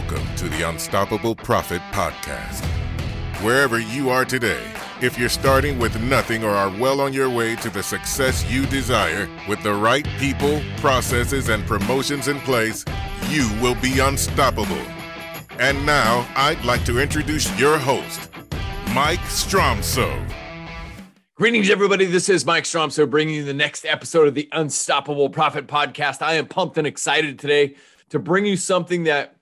Welcome to the Unstoppable Profit Podcast. Wherever you are today, if you're starting with nothing or are well on your way to the success you desire, with the right people, processes, and promotions in place, you will be unstoppable. And now, I'd like to introduce your host, Mike Stromsoe. Greetings, everybody. This is Mike Stromsoe bringing you the next episode of the Unstoppable Profit Podcast. I am pumped and excited today to bring you something that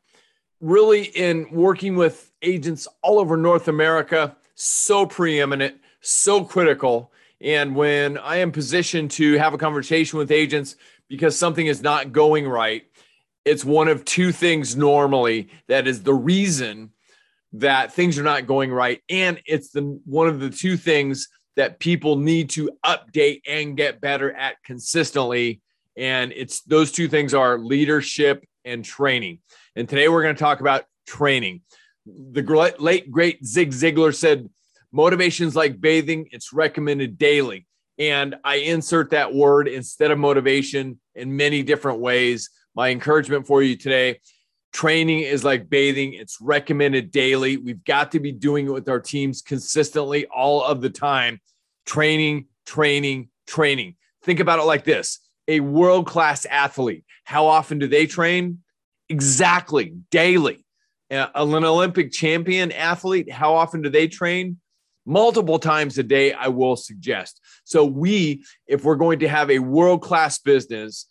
really, in working with agents all over North America, so preeminent, so critical. And when I am positioned to have a conversation with agents because something is not going right, it's one of two things normally that is the reason that things are not going right. And it's the one of the two things that people need to update and get better at consistently. And it's those two things are leadership and training. And today we're going to talk about training. The late great Zig Ziglar said, motivation's like bathing, it's recommended daily. And I insert that word instead of motivation in many different ways. My encouragement for you today training is like bathing, it's recommended daily. We've got to be doing it with our teams consistently all of the time. Training, training, training. Think about it like this a world class athlete, how often do they train? Exactly, daily. An Olympic champion athlete, how often do they train? Multiple times a day, I will suggest. So, we, if we're going to have a world class business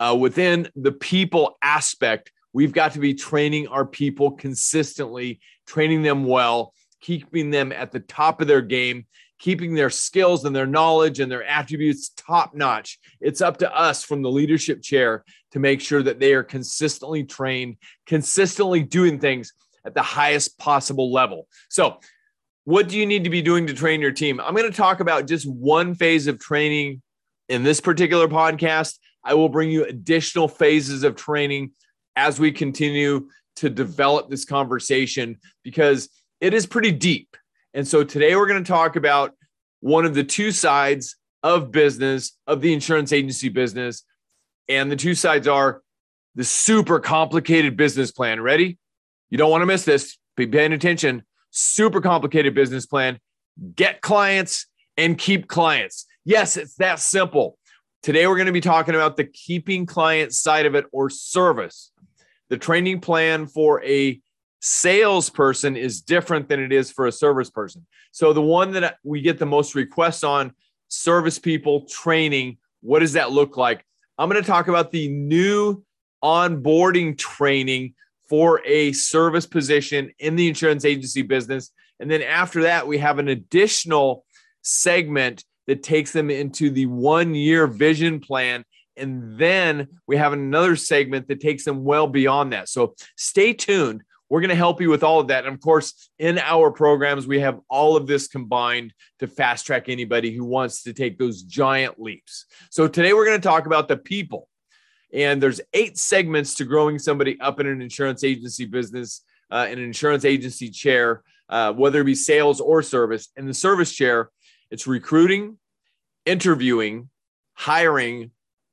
uh, within the people aspect, we've got to be training our people consistently, training them well, keeping them at the top of their game, keeping their skills and their knowledge and their attributes top notch. It's up to us from the leadership chair to make sure that they are consistently trained, consistently doing things at the highest possible level. So, what do you need to be doing to train your team? I'm going to talk about just one phase of training in this particular podcast. I will bring you additional phases of training as we continue to develop this conversation because it is pretty deep. And so today we're going to talk about one of the two sides of business, of the insurance agency business. And the two sides are the super complicated business plan. Ready? You don't want to miss this. Be paying attention. Super complicated business plan. Get clients and keep clients. Yes, it's that simple. Today, we're going to be talking about the keeping client side of it or service. The training plan for a salesperson is different than it is for a service person. So the one that we get the most requests on service people training, what does that look like? I'm going to talk about the new onboarding training for a service position in the insurance agency business. And then after that, we have an additional segment that takes them into the one year vision plan. And then we have another segment that takes them well beyond that. So stay tuned. We're going to help you with all of that. And of course, in our programs, we have all of this combined to fast track anybody who wants to take those giant leaps. So today we're going to talk about the people. And there's eight segments to growing somebody up in an insurance agency business, uh, an insurance agency chair, uh, whether it be sales or service. In the service chair, it's recruiting, interviewing, hiring,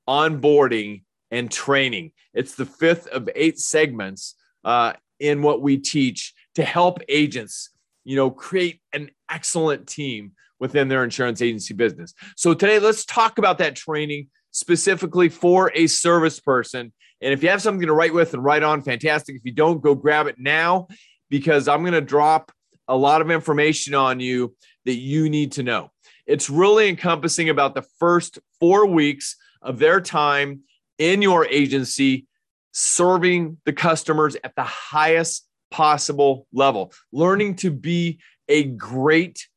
onboarding, and training. It's the fifth of eight segments. Uh, in what we teach to help agents, you know, create an excellent team within their insurance agency business. So today let's talk about that training specifically for a service person. And if you have something to write with and write on, fantastic. If you don't, go grab it now because I'm going to drop a lot of information on you that you need to know. It's really encompassing about the first four weeks of their time in your agency serving the customers at the highest possible level, learning to be a great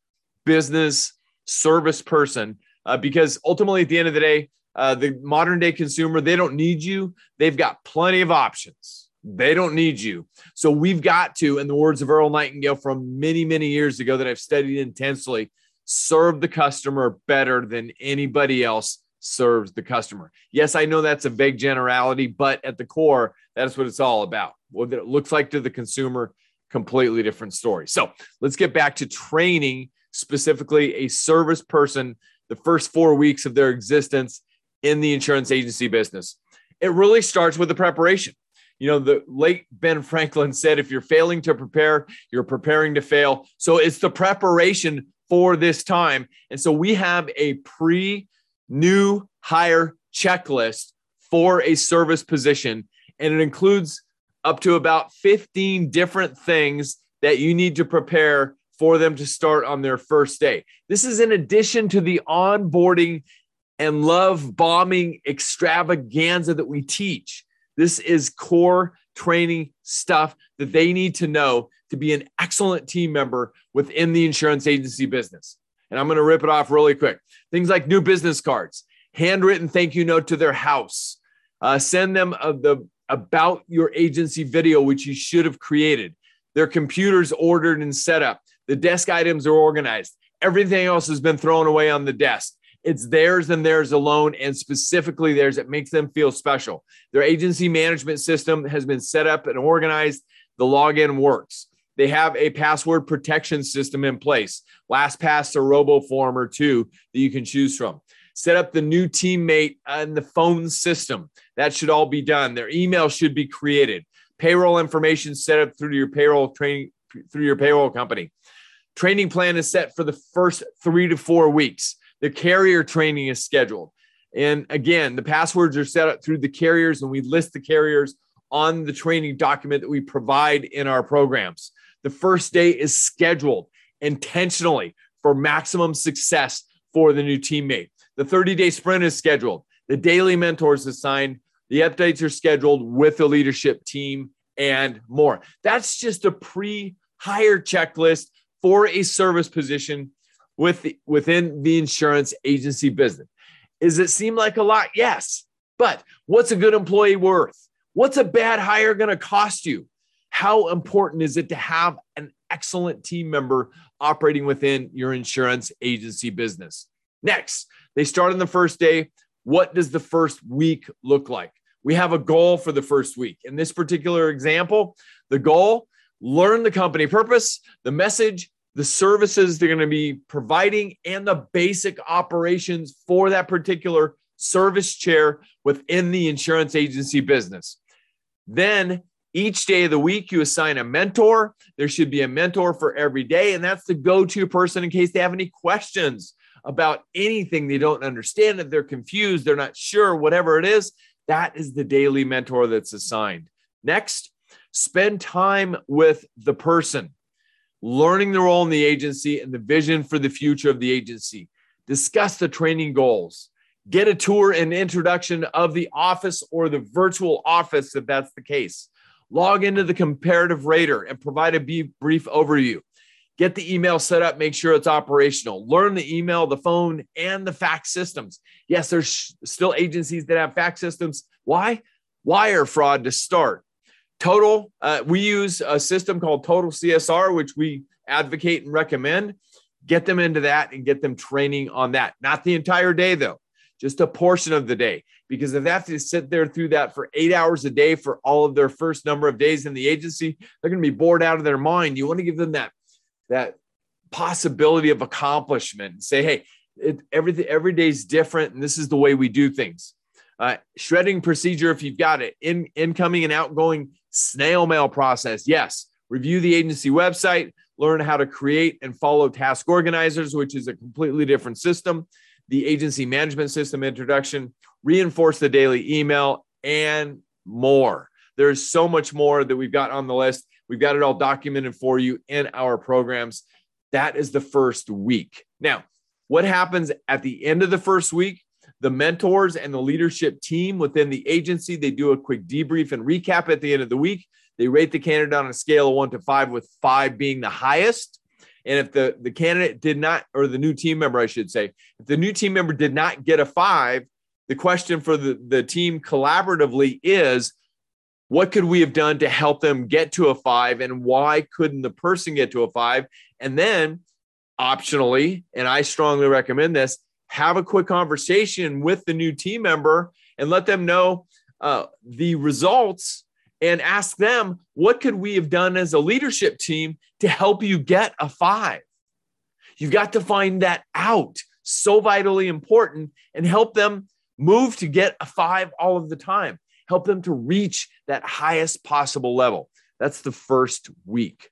business service person. Uh, because ultimately, at the end of the day, uh, the modern day consumer, they don't need you. They've got plenty of options. They don't need you. So we've got to, in the words of Earl Nightingale from many, many years ago that I've studied intensely, serve the customer better than anybody else serves the customer. Yes, I know that's a vague generality, but at the core, that's what it's all about. What it looks like to the consumer, completely different story. So let's get back to training specifically a service person the first four weeks of their existence in the insurance agency business. It really starts with the preparation. You know, the late Ben Franklin said, if you're failing to prepare, you're preparing to fail. So it's the preparation for this time. And so we have a pre new hire checklist for a service position, and it includes up to about 15 different things that you need to prepare for them to start on their first day. This is in addition to the onboarding and love bombing extravaganza that we teach. This is core training stuff that they need to know to be an excellent team member within the insurance agency business. And I'm going to rip it off really quick. Things like new business cards, handwritten thank you note to their house, uh, send them uh, the about your agency video, which you should have created. Their computers ordered and set up. The desk items are organized. Everything else has been thrown away on the desk. It's theirs and theirs alone, and specifically theirs. It makes them feel special. Their agency management system has been set up and organized. The login works. They have a password protection system in place. LastPass or RoboForm or two that you can choose from. Set up the new teammate and the phone system. That should all be done. Their email should be created. Payroll information set up through your payroll training through your payroll company. Training plan is set for the first three to four weeks. The carrier training is scheduled. And again, the passwords are set up through the carriers, and we list the carriers on the training document that we provide in our programs. The first day is scheduled intentionally for maximum success for the new teammate. The 30 day sprint is scheduled. The daily mentors assigned. The updates are scheduled with the leadership team and more. That's just a pre hire checklist for a service position with the, within the insurance agency business. Does it seem like a lot? Yes. But what's a good employee worth? What's a bad hire going to cost you? How important is it to have an excellent team member operating within your insurance agency business? Next, they start on the first day. What does the first week look like? We have a goal for the first week. In this particular example, the goal learn the company purpose, the message, the services they're going to be providing, and the basic operations for that particular service chair within the insurance agency business. Then each day of the week, you assign a mentor. There should be a mentor for every day, and that's the go to person in case they have any questions about anything they don't understand, if they're confused, they're not sure, whatever it is, that is the daily mentor that's assigned. Next, spend time with the person, learning the role in the agency and the vision for the future of the agency. Discuss the training goals. Get a tour and introduction of the office or the virtual office if that's the case. Log into the comparative rater and provide a brief overview. Get the email set up, make sure it's operational. Learn the email, the phone, and the fax systems. Yes, there's still agencies that have fax systems. Why? Wire fraud to start. Total, uh, we use a system called Total CSR, which we advocate and recommend. Get them into that and get them training on that. Not the entire day, though, just a portion of the day. Because if they have to sit there through that for eight hours a day for all of their first number of days in the agency, they're going to be bored out of their mind. You want to give them that that possibility of accomplishment and say, hey, it, everything every day is different, and this is the way we do things. Uh, shredding procedure, if you've got it, in incoming and outgoing snail mail process. Yes, review the agency website, learn how to create and follow task organizers, which is a completely different system. The agency management system introduction, reinforce the daily email, and more. There's so much more that we've got on the list. We've got it all documented for you in our programs. That is the first week. Now, what happens at the end of the first week? The mentors and the leadership team within the agency, they do a quick debrief and recap at the end of the week. They rate the candidate on a scale of one to five, with five being the highest. And if the, the candidate did not, or the new team member, I should say, if the new team member did not get a five, the question for the, the team collaboratively is what could we have done to help them get to a five and why couldn't the person get to a five? And then optionally and i strongly recommend this have a quick conversation with the new team member and let them know uh, the results and ask them what could we have done as a leadership team to help you get a five you've got to find that out so vitally important and help them move to get a five all of the time help them to reach that highest possible level. That's the first week.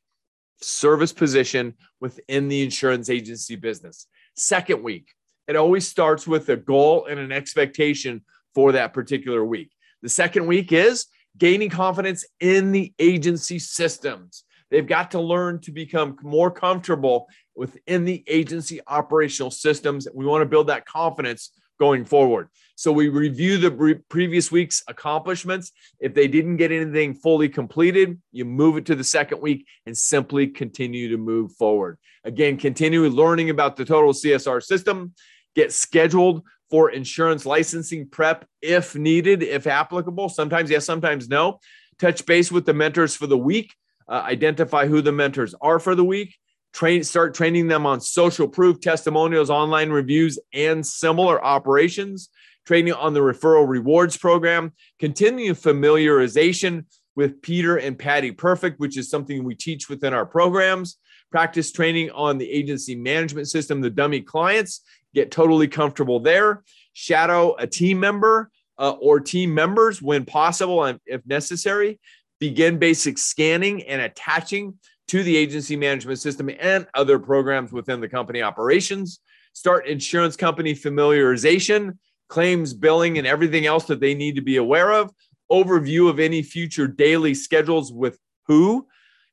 Service position within the insurance agency business. Second week, it always starts with a goal and an expectation for that particular week. The second week is gaining confidence in the agency systems. They've got to learn to become more comfortable within the agency operational systems. We want to build that confidence going forward. So we review the pre- previous week's accomplishments. If they didn't get anything fully completed, you move it to the second week and simply continue to move forward. Again, continue learning about the total CSR system, get scheduled for insurance licensing prep if needed, if applicable. Sometimes yes, sometimes no. Touch base with the mentors for the week uh, identify who the mentors are for the week, train, start training them on social proof, testimonials, online reviews, and similar operations, training on the referral rewards program, continue familiarization with Peter and Patty Perfect, which is something we teach within our programs. Practice training on the agency management system, the dummy clients, get totally comfortable there. Shadow a team member uh, or team members when possible and if necessary. Begin basic scanning and attaching to the agency management system and other programs within the company operations, start insurance company familiarization, claims billing, and everything else that they need to be aware of, overview of any future daily schedules with who,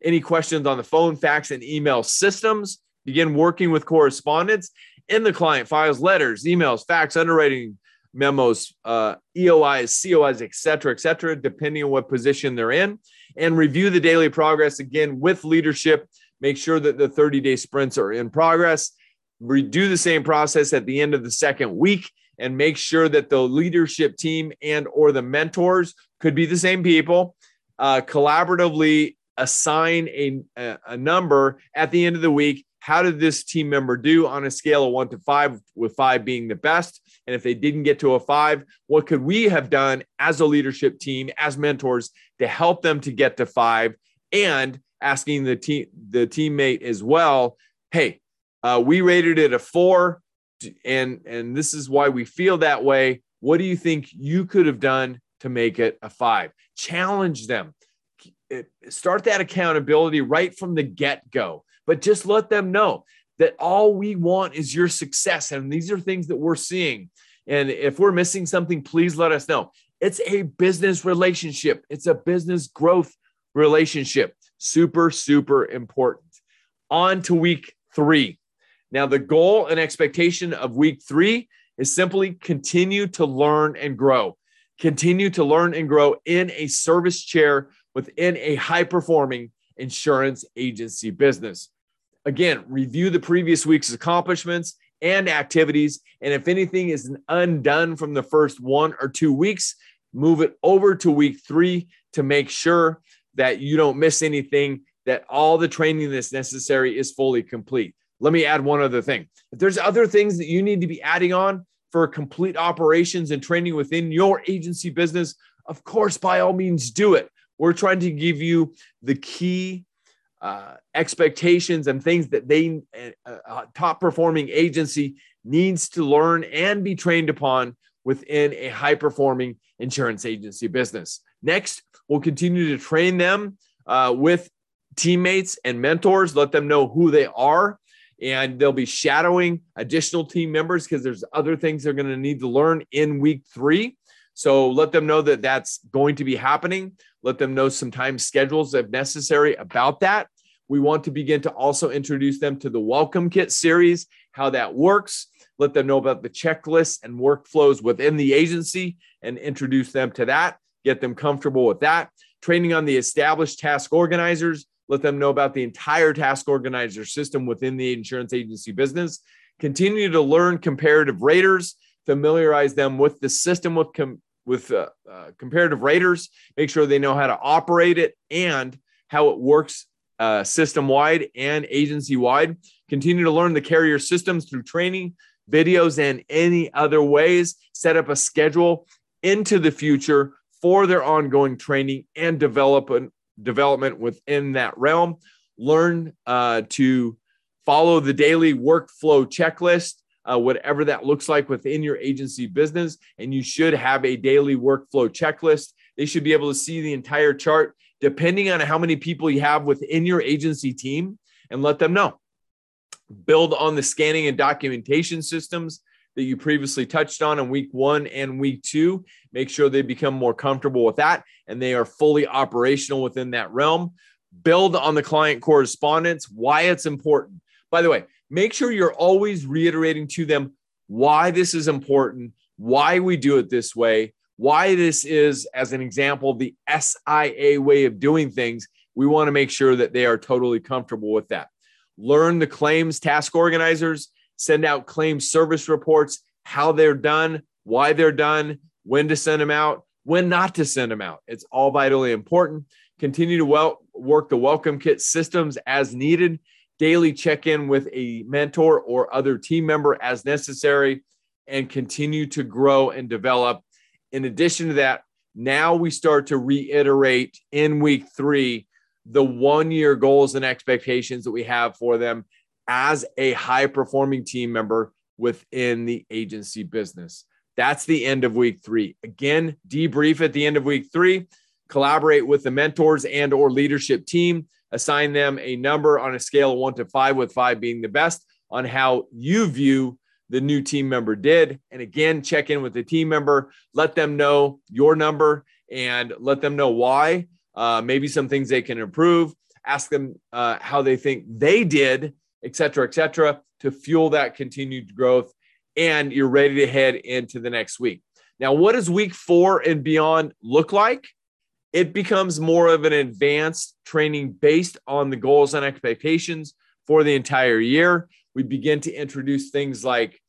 any questions on the phone, fax, and email systems, begin working with correspondence in the client files, letters, emails, fax, underwriting memos, uh, EOIs, COIs, et cetera, et cetera, depending on what position they're in, and review the daily progress again with leadership. Make sure that the 30 day sprints are in progress. Redo the same process at the end of the second week and make sure that the leadership team and or the mentors could be the same people uh, collaboratively assign a, a number at the end of the week how did this team member do on a scale of one to five, with five being the best? And if they didn't get to a five, what could we have done as a leadership team, as mentors, to help them to get to five? And asking the team, the teammate as well, hey, uh, we rated it a four, and and this is why we feel that way. What do you think you could have done to make it a five? Challenge them. Start that accountability right from the get go but just let them know that all we want is your success. And these are things that we're seeing. And if we're missing something, please let us know. It's a business relationship, it's a business growth relationship. Super, super important. On to week three. Now, the goal and expectation of week three is simply continue to learn and grow. Continue to learn and grow in a service chair within a high performing insurance agency business. Again, review the previous week's accomplishments and activities. And if anything is undone from the first one or two weeks, move it over to week three to make sure that you don't miss anything, that all the training that's necessary is fully complete. Let me add one other thing. If there's other things that you need to be adding on for complete operations and training within your agency business, of course, by all means, do it. We're trying to give you the key uh, expectations and things that they a, a top performing agency needs to learn and be trained upon within a high performing insurance agency business. Next, we'll continue to train them uh, with teammates and mentors, let them know who they are. And they'll be shadowing additional team members because there's other things they're going to need to learn in week three. So let them know that that's going to be happening. Let them know some time schedules if necessary about that. We want to begin to also introduce them to the Welcome Kit series, how that works. Let them know about the checklists and workflows within the agency and introduce them to that. Get them comfortable with that. Training on the established task organizers. Let them know about the entire task organizer system within the insurance agency business. Continue to learn comparative raters familiarize them with the system with com- with uh, uh, comparative raters, make sure they know how to operate it and how it works uh, system wide and agency wide. Continue to learn the carrier systems through training, videos, and any other ways. Set up a schedule into the future for their ongoing training and development development within that realm. Learn uh, to follow the daily workflow checklist uh, whatever that looks like within your agency business. And you should have a daily workflow checklist They should be able to see the entire chart depending on how many people you have within your agency team and let them know. Build on the scanning and documentation systems that you previously touched on in week one and week two. Make sure they become more comfortable with that and they are fully operational within that realm. Build on the client correspondence, why it's important. By the way, make sure you're always reiterating to them why this is important, why we do it this way, why this is, as an example, the SIA way of doing things. We want to make sure that they are totally comfortable with that. Learn the claims task organizers, send out claim service reports, how they're done, why they're done, when to send them out, when not to send them out. It's all vitally important. Continue to work the welcome kit systems as needed daily check in with a mentor or other team member as necessary, and continue to grow and develop. In addition to that, now we start to reiterate in week three the one year goals and expectations that we have for them as a high performing team member within the agency business. That's the end of week three. Again, debrief at the end of week three, collaborate with the mentors and or leadership team assign them a number on a scale of one to five, with five being the best on how you view the new team member did. And again, check in with the team member, let them know your number and let them know why. Uh, maybe some things they can improve. Ask them uh, how they think they did, et cetera, et cetera, to fuel that continued growth. And you're ready to head into the next week. Now, what does week four and beyond look like? It becomes more of an advanced training based on the goals and expectations for the entire year. We begin to introduce things like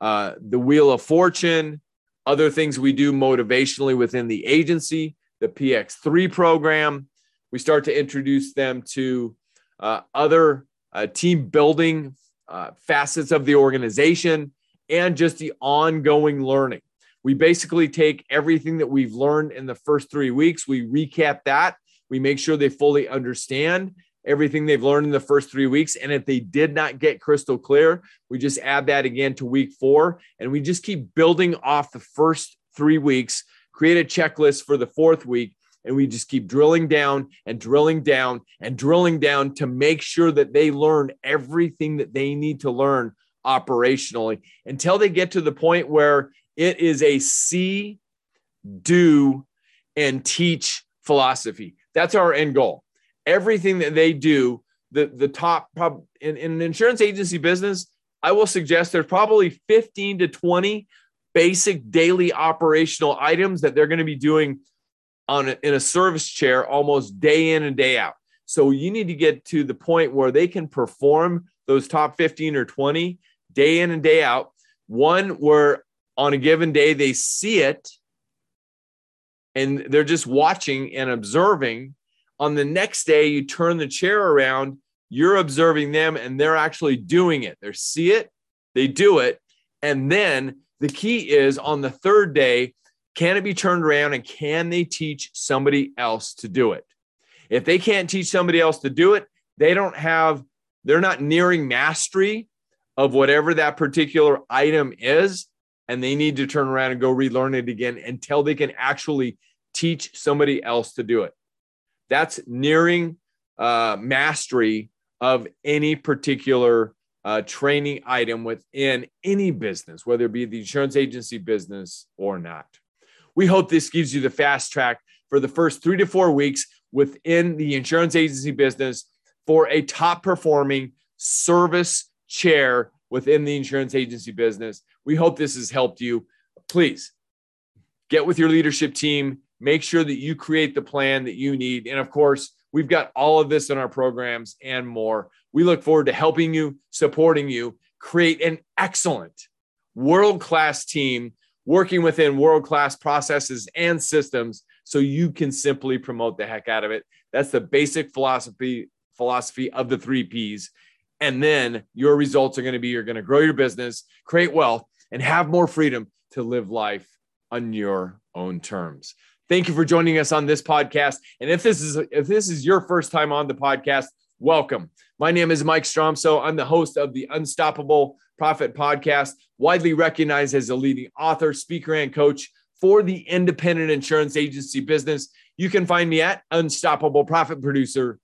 uh, the Wheel of Fortune, other things we do motivationally within the agency, the PX3 program. We start to introduce them to uh, other uh, team building uh, facets of the organization and just the ongoing learning. We basically take everything that we've learned in the first three weeks, we recap that, we make sure they fully understand everything they've learned in the first three weeks. And if they did not get crystal clear, we just add that again to week four. And we just keep building off the first three weeks, create a checklist for the fourth week. And we just keep drilling down and drilling down and drilling down to make sure that they learn everything that they need to learn operationally until they get to the point where it is a see, do, and teach philosophy. That's our end goal. Everything that they do, the, the top in, in an insurance agency business, I will suggest there's probably 15 to 20 basic daily operational items that they're going to be doing on a, in a service chair almost day in and day out. So you need to get to the point where they can perform those top 15 or 20 day in and day out. One where on a given day, they see it and they're just watching and observing. On the next day, you turn the chair around, you're observing them, and they're actually doing it. They see it, they do it. And then the key is on the third day, can it be turned around and can they teach somebody else to do it? If they can't teach somebody else to do it, they don't have, they're not nearing mastery of whatever that particular item is and they need to turn around and go relearn it again until they can actually teach somebody else to do it. That's nearing uh, mastery of any particular uh, training item within any business, whether it be the insurance agency business or not. We hope this gives you the fast track for the first three to four weeks within the insurance agency business for a top performing service chair within the insurance agency business. We hope this has helped you. Please get with your leadership team, make sure that you create the plan that you need. And of course, we've got all of this in our programs and more. We look forward to helping you, supporting you, create an excellent world class team working within world class processes and systems so you can simply promote the heck out of it. That's the basic philosophy philosophy of the 3 Ps. And then your results are going to be you're going to grow your business, create wealth, and have more freedom to live life on your own terms. Thank you for joining us on this podcast. And if this is if this is your first time on the podcast, welcome. My name is Mike Stromsoe. I'm the host of the Unstoppable Profit Podcast, widely recognized as a leading author, speaker, and coach for the independent insurance agency business, you can find me at unstoppableprofitproducer.com.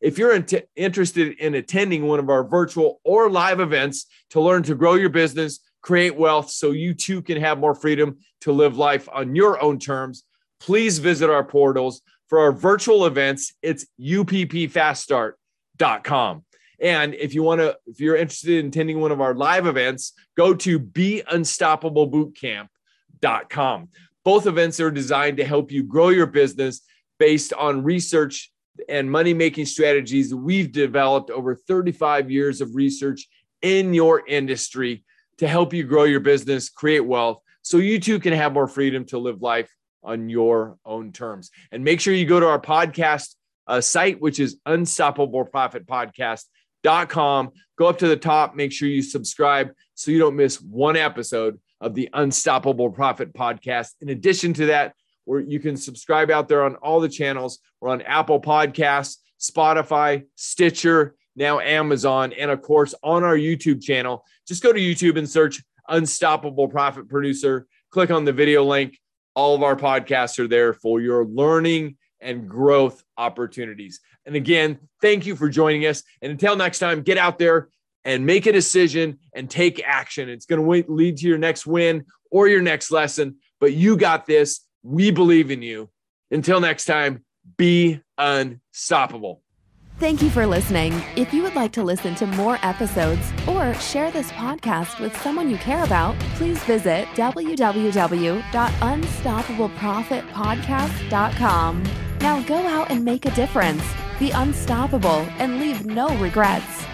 If you're in interested in attending one of our virtual or live events to learn to grow your business, create wealth so you too can have more freedom to live life on your own terms, please visit our portals. For our virtual events, it's uppfaststart.com. And if you want to, if you're interested in attending one of our live events, go to beunstoppablebootcamp.com. Both events are designed to help you grow your business based on research and money making strategies we've developed over 35 years of research in your industry to help you grow your business, create wealth, so you too can have more freedom to live life on your own terms. And make sure you go to our podcast uh, site, which is unstoppableprofitpodcast.com. Go up to the top, make sure you subscribe so you don't miss one episode of the Unstoppable Profit podcast. In addition to that, where you can subscribe out there on all the channels. We're on Apple Podcasts, Spotify, Stitcher, now Amazon, and of course on our YouTube channel. Just go to YouTube and search Unstoppable Profit Producer. Click on the video link. All of our podcasts are there for your learning and growth opportunities. And again, thank you for joining us. And until next time, get out there and make a decision and take action. It's going to lead to your next win or your next lesson, but you got this. We believe in you. Until next time, be unstoppable. Thank you for listening. If you would like to listen to more episodes or share this podcast with someone you care about, please visit www.unstoppableprofitpodcast.com. Now go out and make a difference. Be unstoppable and leave no regrets.